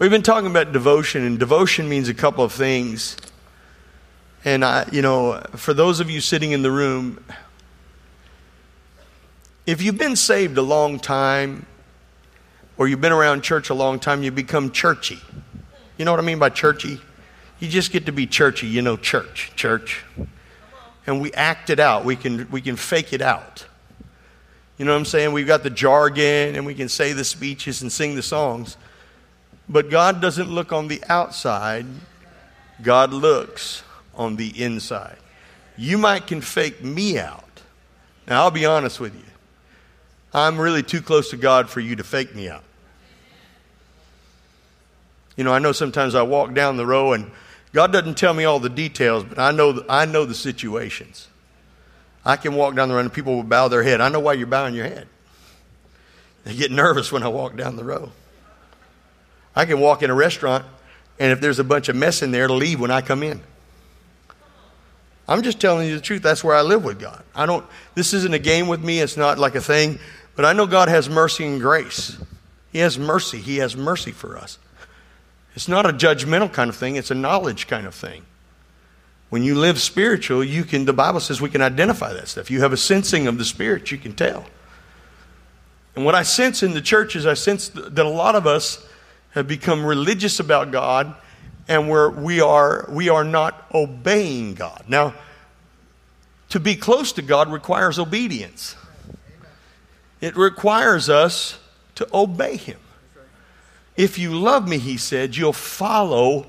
We've been talking about devotion, and devotion means a couple of things. And I, you know, for those of you sitting in the room, if you've been saved a long time, or you've been around church a long time, you become churchy. You know what I mean by churchy? You just get to be churchy, you know, church, church. And we act it out. We can, we can fake it out. You know what I'm saying? We've got the jargon and we can say the speeches and sing the songs. But God doesn't look on the outside, God looks on the inside. You might can fake me out. Now, I'll be honest with you. I'm really too close to God for you to fake me out. You know, I know sometimes I walk down the row and God doesn't tell me all the details, but I know, I know the situations. I can walk down the row and people will bow their head. I know why you're bowing your head. They get nervous when I walk down the row. I can walk in a restaurant, and if there's a bunch of mess in there, to leave when I come in. I'm just telling you the truth. That's where I live with God. I don't. This isn't a game with me. It's not like a thing. But I know God has mercy and grace. He has mercy. He has mercy for us. It's not a judgmental kind of thing, it's a knowledge kind of thing. When you live spiritual, you can, the Bible says we can identify that stuff. You have a sensing of the Spirit, you can tell. And what I sense in the church is I sense that a lot of us have become religious about God and we're, we, are, we are not obeying God. Now, to be close to God requires obedience, it requires us to obey Him. If you love me, he said, you'll follow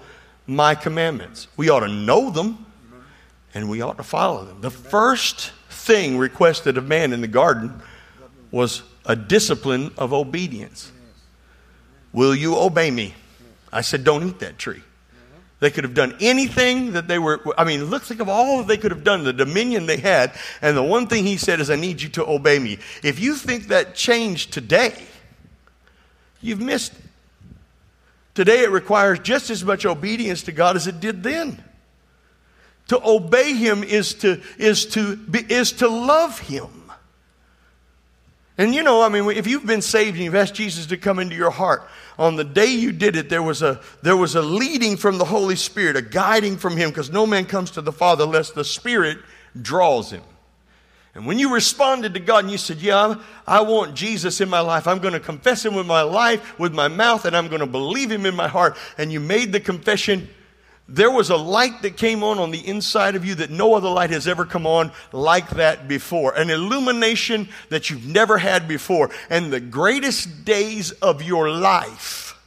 my commandments. We ought to know them and we ought to follow them. The first thing requested of man in the garden was a discipline of obedience. Will you obey me? I said, don't eat that tree. They could have done anything that they were, I mean, look, think of all that they could have done, the dominion they had. And the one thing he said is, I need you to obey me. If you think that changed today, you've missed. Today it requires just as much obedience to God as it did then. To obey Him is to, is to, is to love Him. And you know, I mean, if you've been saved and you've asked Jesus to come into your heart, on the day you did it, there was a, there was a leading from the Holy Spirit, a guiding from Him, because no man comes to the Father unless the Spirit draws him. And when you responded to God and you said, Yeah, I want Jesus in my life, I'm going to confess him with my life, with my mouth, and I'm going to believe him in my heart, and you made the confession, there was a light that came on on the inside of you that no other light has ever come on like that before. An illumination that you've never had before. And the greatest days of your life,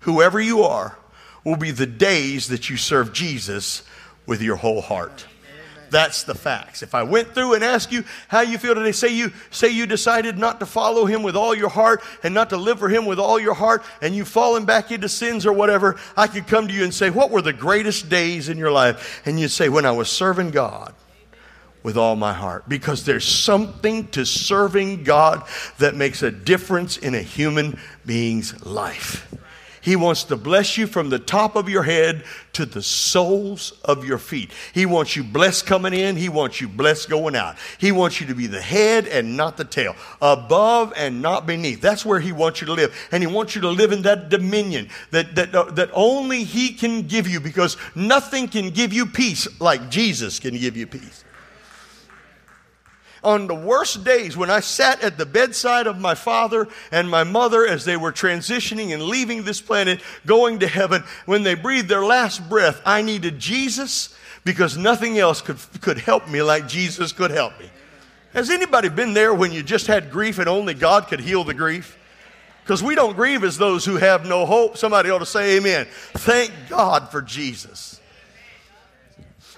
whoever you are, will be the days that you serve Jesus with your whole heart. That's the facts. If I went through and asked you how you feel today, say you say you decided not to follow him with all your heart and not to live for him with all your heart, and you've fallen back into sins or whatever, I could come to you and say, What were the greatest days in your life? And you'd say, When I was serving God with all my heart. Because there's something to serving God that makes a difference in a human being's life. He wants to bless you from the top of your head to the soles of your feet. He wants you blessed coming in. He wants you blessed going out. He wants you to be the head and not the tail, above and not beneath. That's where He wants you to live. And He wants you to live in that dominion that, that, uh, that only He can give you because nothing can give you peace like Jesus can give you peace on the worst days when I sat at the bedside of my father and my mother as they were transitioning and leaving this planet, going to heaven, when they breathed their last breath, I needed Jesus because nothing else could, could help me like Jesus could help me. Has anybody been there when you just had grief and only God could heal the grief? Because we don't grieve as those who have no hope. Somebody ought to say amen. Thank God for Jesus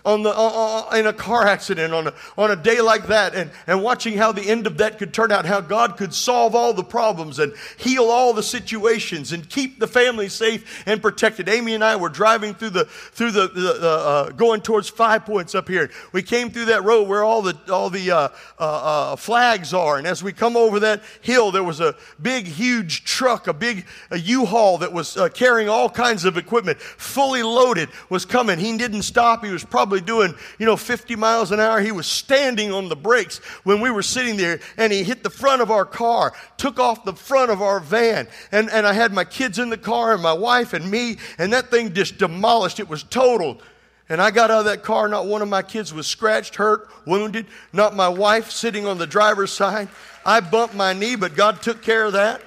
on the, uh, uh, in a car accident on a, on a day like that and, and watching how the end of that could turn out, how God could solve all the problems and heal all the situations and keep the family safe and protected. Amy and I were driving through the, through the, the uh, going towards Five Points up here. We came through that road where all the, all the uh, uh, uh, flags are. And as we come over that hill, there was a big, huge truck, a big a U-Haul that was carrying all kinds of equipment, fully loaded, was coming. He didn't stop. He was probably probably doing, you know, 50 miles an hour. He was standing on the brakes when we were sitting there and he hit the front of our car, took off the front of our van. And, and I had my kids in the car and my wife and me, and that thing just demolished. It was totaled. And I got out of that car, not one of my kids was scratched, hurt, wounded, not my wife sitting on the driver's side. I bumped my knee, but God took care of that.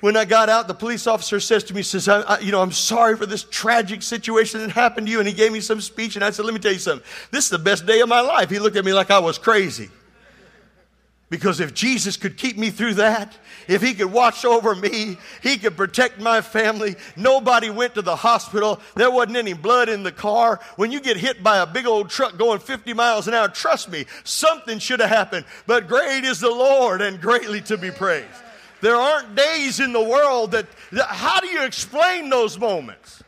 When I got out, the police officer says to me, says, I, I, you know, I'm sorry for this tragic situation that happened to you. And he gave me some speech, and I said, let me tell you something. This is the best day of my life. He looked at me like I was crazy. Because if Jesus could keep me through that, if He could watch over me, He could protect my family. Nobody went to the hospital. There wasn't any blood in the car. When you get hit by a big old truck going 50 miles an hour, trust me, something should have happened. But great is the Lord and greatly to be praised. There aren't days in the world that, that how do you explain those moments?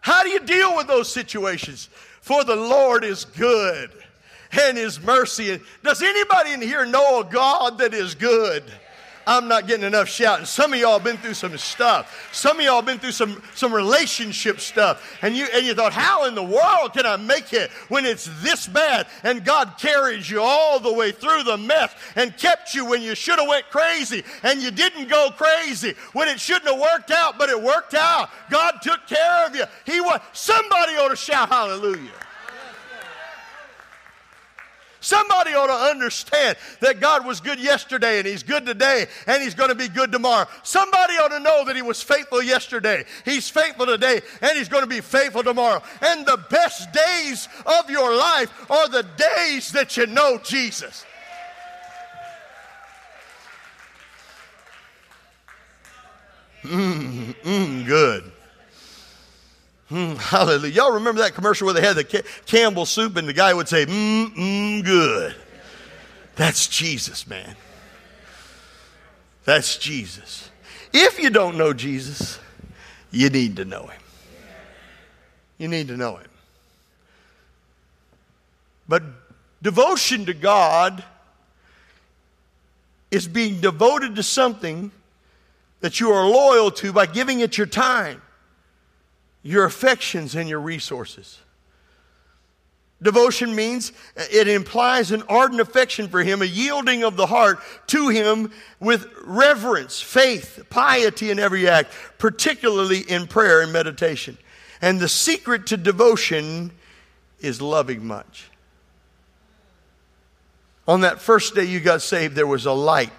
How do you deal with those situations? For the Lord is good and his mercy. Does anybody in here know a God that is good? I'm not getting enough shouting. Some of y'all been through some stuff. Some of y'all been through some, some relationship stuff. And you, and you thought, how in the world can I make it when it's this bad? And God carried you all the way through the mess and kept you when you should have went crazy. And you didn't go crazy when it shouldn't have worked out, but it worked out. God took care of you. He was, somebody ought to shout hallelujah. Somebody ought to understand that God was good yesterday and He's good today and He's going to be good tomorrow. Somebody ought to know that He was faithful yesterday, He's faithful today, and He's going to be faithful tomorrow. And the best days of your life are the days that you know Jesus. Mmm, mmm, good. Hallelujah. Y'all remember that commercial where they had the Campbell soup and the guy would say, mmm, mmm, good. That's Jesus, man. That's Jesus. If you don't know Jesus, you need to know him. You need to know him. But devotion to God is being devoted to something that you are loyal to by giving it your time your affections and your resources. Devotion means it implies an ardent affection for Him, a yielding of the heart to Him with reverence, faith, piety in every act, particularly in prayer and meditation. And the secret to devotion is loving much. On that first day you got saved, there was a light.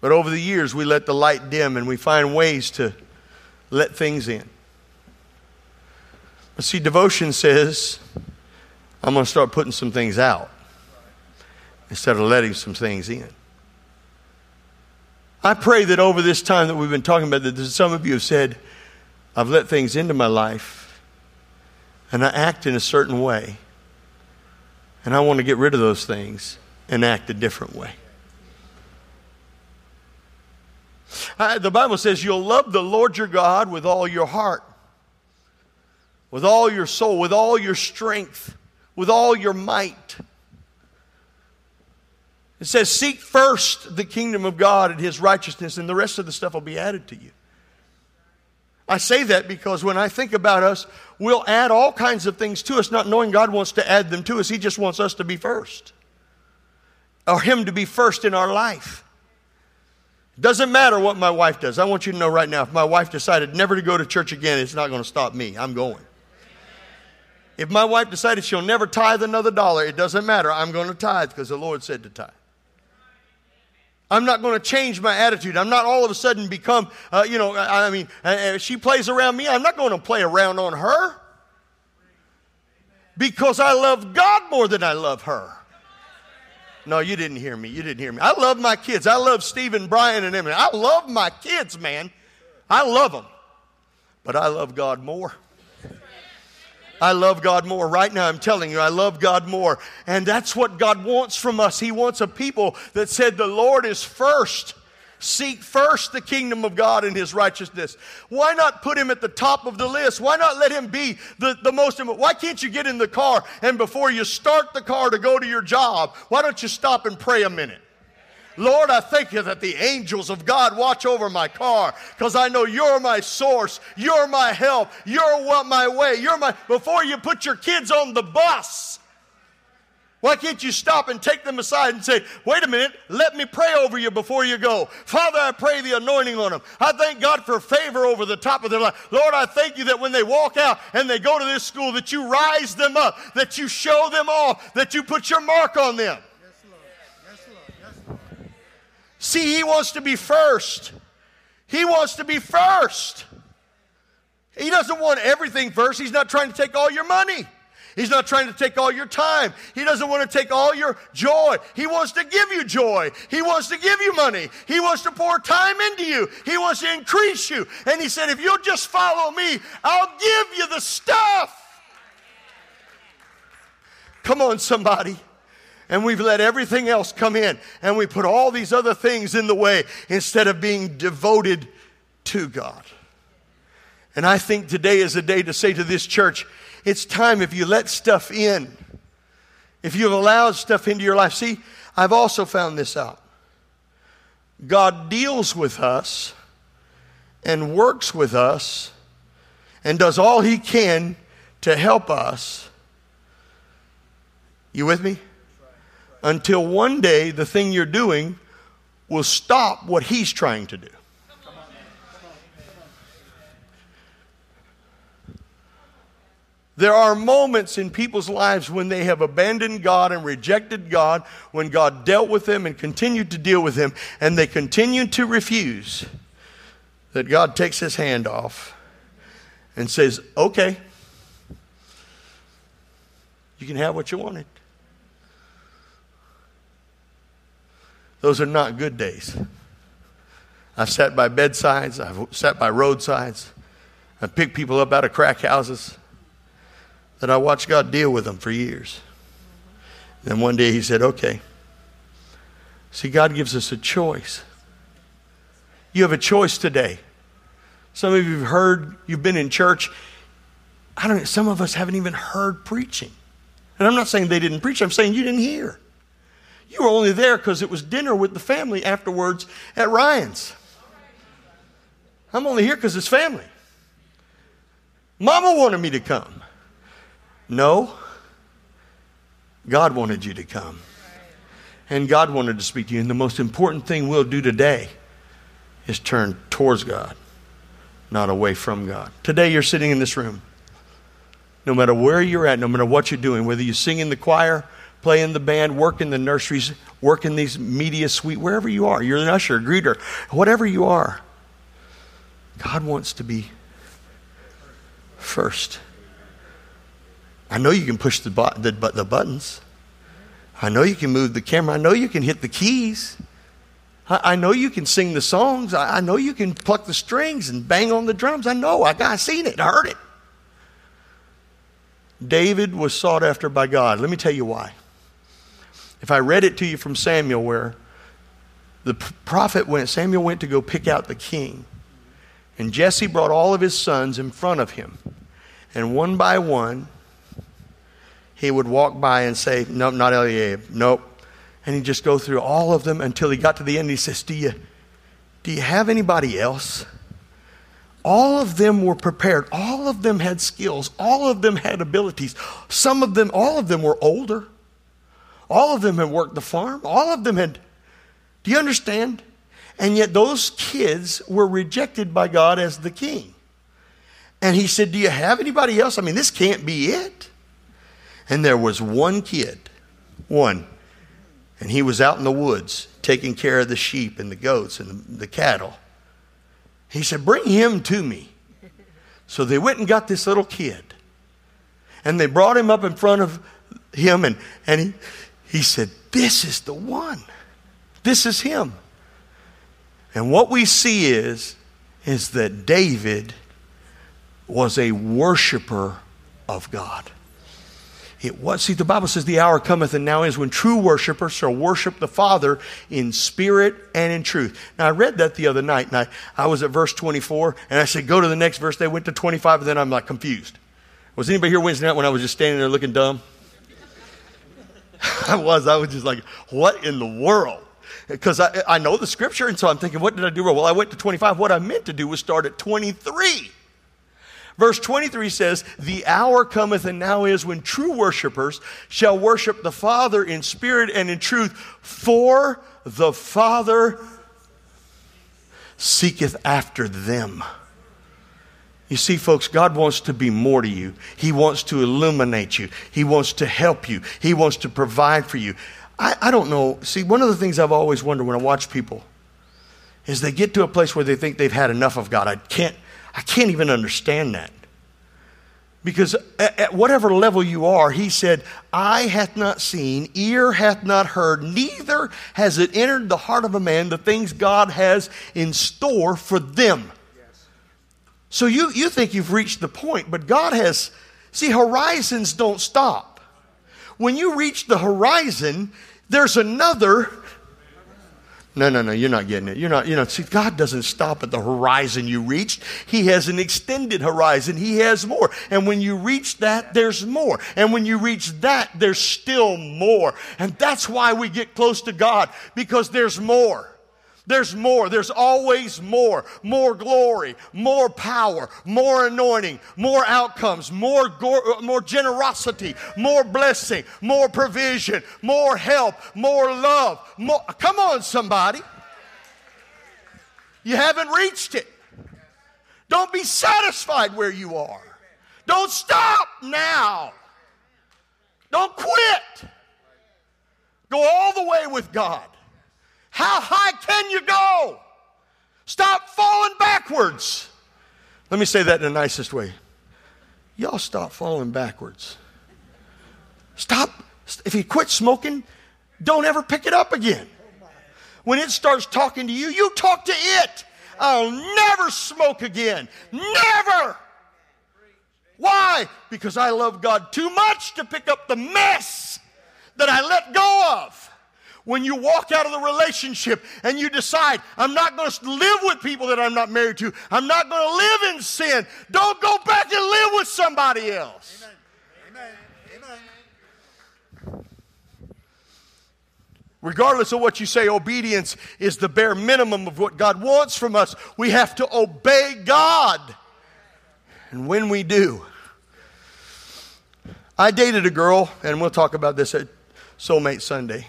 But over the years, we let the light dim and we find ways to let things in. But see, devotion says, I'm going to start putting some things out instead of letting some things in. I pray that over this time that we've been talking about, that some of you have said, I've let things into my life and I act in a certain way. And I want to get rid of those things and act a different way. Uh, the Bible says you'll love the Lord your God with all your heart, with all your soul, with all your strength, with all your might. It says, Seek first the kingdom of God and his righteousness, and the rest of the stuff will be added to you. I say that because when I think about us, we'll add all kinds of things to us, not knowing God wants to add them to us. He just wants us to be first, or Him to be first in our life. Doesn't matter what my wife does. I want you to know right now if my wife decided never to go to church again, it's not going to stop me. I'm going. If my wife decided she'll never tithe another dollar, it doesn't matter. I'm going to tithe because the Lord said to tithe. I'm not going to change my attitude. I'm not all of a sudden become, uh, you know, I, I mean, uh, uh she plays around me. I'm not going to play around on her because I love God more than I love her. No, you didn't hear me. You didn't hear me. I love my kids. I love Steve and Brian and Emily. I love my kids, man. I love them. But I love God more. I love God more. Right now, I'm telling you, I love God more. And that's what God wants from us. He wants a people that said, The Lord is first. Seek first the kingdom of God and his righteousness. Why not put him at the top of the list? Why not let him be the, the most Why can't you get in the car and before you start the car to go to your job, why don't you stop and pray a minute? Lord, I thank you that the angels of God watch over my car because I know you're my source. You're my help. You're what my way. You're my. Before you put your kids on the bus, why can't you stop and take them aside and say, wait a minute, let me pray over you before you go? Father, I pray the anointing on them. I thank God for favor over the top of their life. Lord, I thank you that when they walk out and they go to this school, that you rise them up, that you show them off, that you put your mark on them. See, He wants to be first. He wants to be first. He doesn't want everything first. He's not trying to take all your money. He's not trying to take all your time. He doesn't want to take all your joy. He wants to give you joy. He wants to give you money. He wants to pour time into you. He wants to increase you. And he said, if you'll just follow me, I'll give you the stuff. Come on, somebody. And we've let everything else come in, and we put all these other things in the way instead of being devoted to God. And I think today is a day to say to this church, it's time if you let stuff in, if you've allowed stuff into your life. See, I've also found this out. God deals with us and works with us and does all he can to help us. You with me? Until one day the thing you're doing will stop what he's trying to do. There are moments in people's lives when they have abandoned God and rejected God, when God dealt with them and continued to deal with them, and they continue to refuse, that God takes his hand off and says, Okay, you can have what you wanted. Those are not good days. I've sat by bedsides, I've sat by roadsides, I've picked people up out of crack houses that I watched God deal with them for years. Then one day he said, okay. See, God gives us a choice. You have a choice today. Some of you have heard, you've been in church. I don't know, some of us haven't even heard preaching. And I'm not saying they didn't preach, I'm saying you didn't hear. You were only there because it was dinner with the family afterwards at Ryan's. I'm only here because it's family. Mama wanted me to come. No. God wanted you to come. And God wanted to speak to you. And the most important thing we'll do today is turn towards God, not away from God. Today you're sitting in this room. No matter where you're at, no matter what you're doing, whether you sing in the choir, play in the band, work in the nurseries, work in these media suite, wherever you are, you're an usher, greeter, whatever you are, God wants to be first. I know you can push the, the, the buttons. I know you can move the camera. I know you can hit the keys. I, I know you can sing the songs. I, I, know you can pluck the strings and bang on the drums. I know. I got seen it. I heard it. David was sought after by God. Let me tell you why. If I read it to you from Samuel, where the prophet went, Samuel went to go pick out the king. And Jesse brought all of his sons in front of him. And one by one, he would walk by and say, Nope, not Eliab. Nope. And he'd just go through all of them until he got to the end. he says, Do you, do you have anybody else? All of them were prepared. All of them had skills. All of them had abilities. Some of them, all of them were older. All of them had worked the farm. All of them had. Do you understand? And yet those kids were rejected by God as the king. And he said, Do you have anybody else? I mean, this can't be it. And there was one kid, one, and he was out in the woods taking care of the sheep and the goats and the, cattle. He said, Bring him to me. So they went and got this little kid. And they brought him up in front of him, and, and he, he said, This is the one. This is him. And what we see is, is that David was a worshiper of God. It was, see, the Bible says the hour cometh and now is when true worshipers shall worship the Father in spirit and in truth. Now, I read that the other night, and I, I was at verse 24, and I said, go to the next verse. They went to 25, and then I'm like confused. Was anybody here Wednesday night when I was just standing there looking dumb? I was. I was just like, what in the world? because I, I know the scripture, and so I'm thinking, what did I do wrong? Well, I went to 25. What I meant to do was start at 23. Verse 23 says, The hour cometh and now is when true worshipers shall worship the Father in spirit and in truth, for the Father seeketh after them. You see, folks, God wants to be more to you. He wants to illuminate you. He wants to help you. He wants to provide for you. I, I don't know. See, one of the things I've always wondered when I watch people is they get to a place where they think they've had enough of God. I can't, I can't even understand that. Because at, at whatever level you are, he said, Eye hath not seen, ear hath not heard, neither has it entered the heart of a man the things God has in store for them. So you, you think you've reached the point, but God has, see, horizons don't stop. When you reach the horizon, there's another no, no, no, you're not getting it. You're not, you know, see, God doesn't stop at the horizon you reached. He has an extended horizon. He has more. And when you reach that, there's more. And when you reach that, there's still more. And that's why we get close to God, because there's more. There's more. There's always more. More glory, more power, more anointing, more outcomes, more, go- uh, more generosity, more blessing, more provision, more help, more love. More. Come on, somebody. You haven't reached it. Don't be satisfied where you are. Don't stop now. Don't quit. Go all the way with God. How high can you go? Stop falling backwards. Let me say that in the nicest way. Y'all stop falling backwards. Stop. If you quit smoking, don't ever pick it up again. When it starts talking to you, you talk to it. I'll never smoke again. Never. Why? Because I love God too much to pick up the mess that I let go of when you walk out of the relationship and you decide, I'm not going to live with people that I'm not married to, I'm not going to live in sin, don't go back and live with somebody else. Amen. Amen. Amen. Regardless of what you say, obedience is the bare minimum of what God wants from us. We have to obey God. And when we do, I dated a girl, and we'll talk about this at Soulmate Sunday.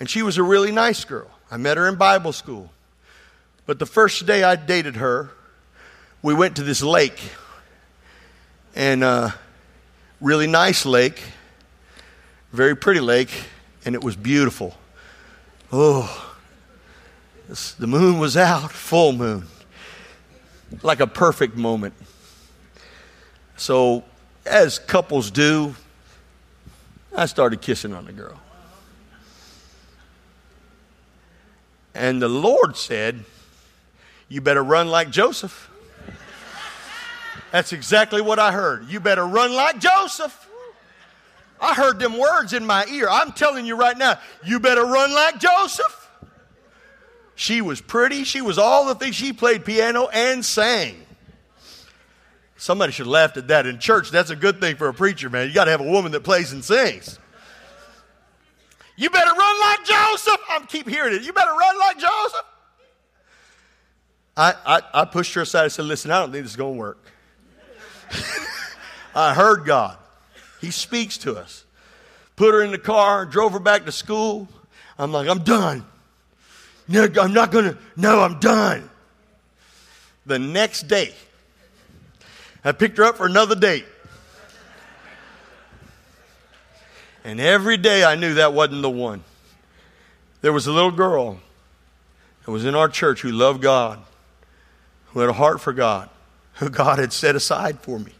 And she was a really nice girl. I met her in Bible school. But the first day I dated her, we went to this lake. And uh, really nice lake, very pretty lake, and it was beautiful. Oh, the moon was out, full moon, like a perfect moment. So, as couples do, I started kissing on the girl. And the Lord said, You better run like Joseph. That's exactly what I heard. You better run like Joseph. I heard them words in my ear. I'm telling you right now, you better run like Joseph. She was pretty. She was all the things. She played piano and sang. Somebody should have laughed at that in church. That's a good thing for a preacher, man. You got to have a woman that plays and sings. You better run like Joseph. I'm keep hearing it. You better run like Joseph. I, I, I pushed her aside. I said, Listen, I don't think this is going to work. I heard God. He speaks to us. Put her in the car, drove her back to school. I'm like, I'm done. No, I'm not going to. No, I'm done. The next day, I picked her up for another date. And every day I knew that wasn't the one. There was a little girl that was in our church who loved God, who had a heart for God, who God had set aside for me.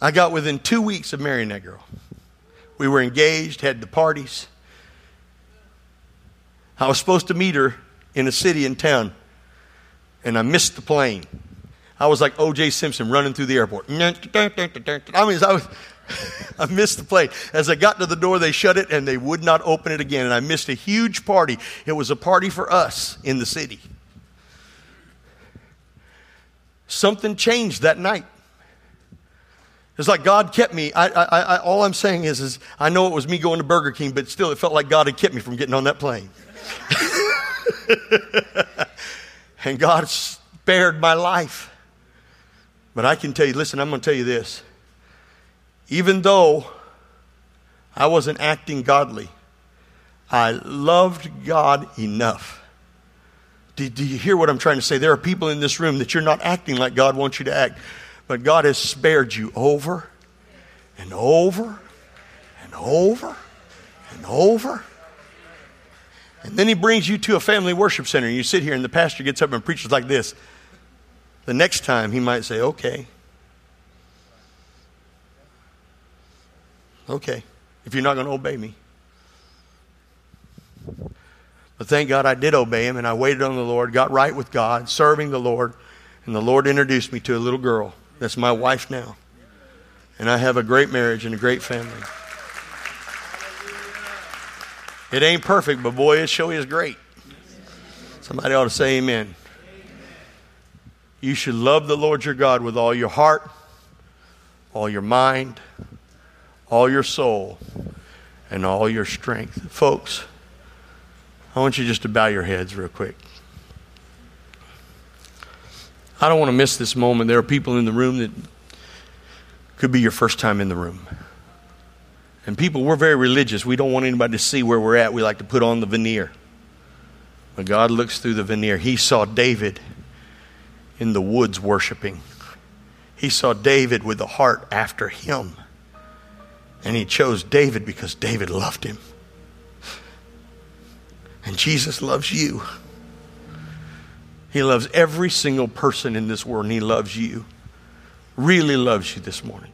I got within two weeks of marrying that girl. We were engaged, had the parties. I was supposed to meet her in a city in town, and I missed the plane. I was like O.J. Simpson running through the airport. I mean, I, was, I missed the plane. As I got to the door, they shut it and they would not open it again. And I missed a huge party. It was a party for us in the city. Something changed that night. It's like God kept me. I, I, I, all I'm saying is, is, I know it was me going to Burger King, but still, it felt like God had kept me from getting on that plane. and God spared my life. But I can tell you, listen, I'm going to tell you this. Even though I wasn't acting godly, I loved God enough. Do, do, you hear what I'm trying to say? There are people in this room that you're not acting like God wants you to act, but God has spared you over and over and over and over. And then He brings you to a family worship center, and you sit here, and the pastor gets up and preaches like this. The next time, he might say, Okay. Okay, if you're not going to obey me. But thank God I did obey him and I waited on the Lord, got right with God, serving the Lord, and the Lord introduced me to a little girl that's my wife now. And I have a great marriage and a great family. It ain't perfect, but boy, it sure is great. Somebody ought to say amen. You should love the Lord your God with all your heart, all your mind, all your soul, and all your strength. Folks, I want you just to bow your heads real quick. I don't want to miss this moment. There are people in the room that could be your first time in the room. And people, we're very religious. We don't want anybody to see where we're at. We like to put on the veneer. But God looks through the veneer. He saw David in the woods worshiping. He saw David with a heart after him. And he chose David because David loved him. And Jesus loves you. He loves every single person in this world, and He loves you. Really loves you this morning.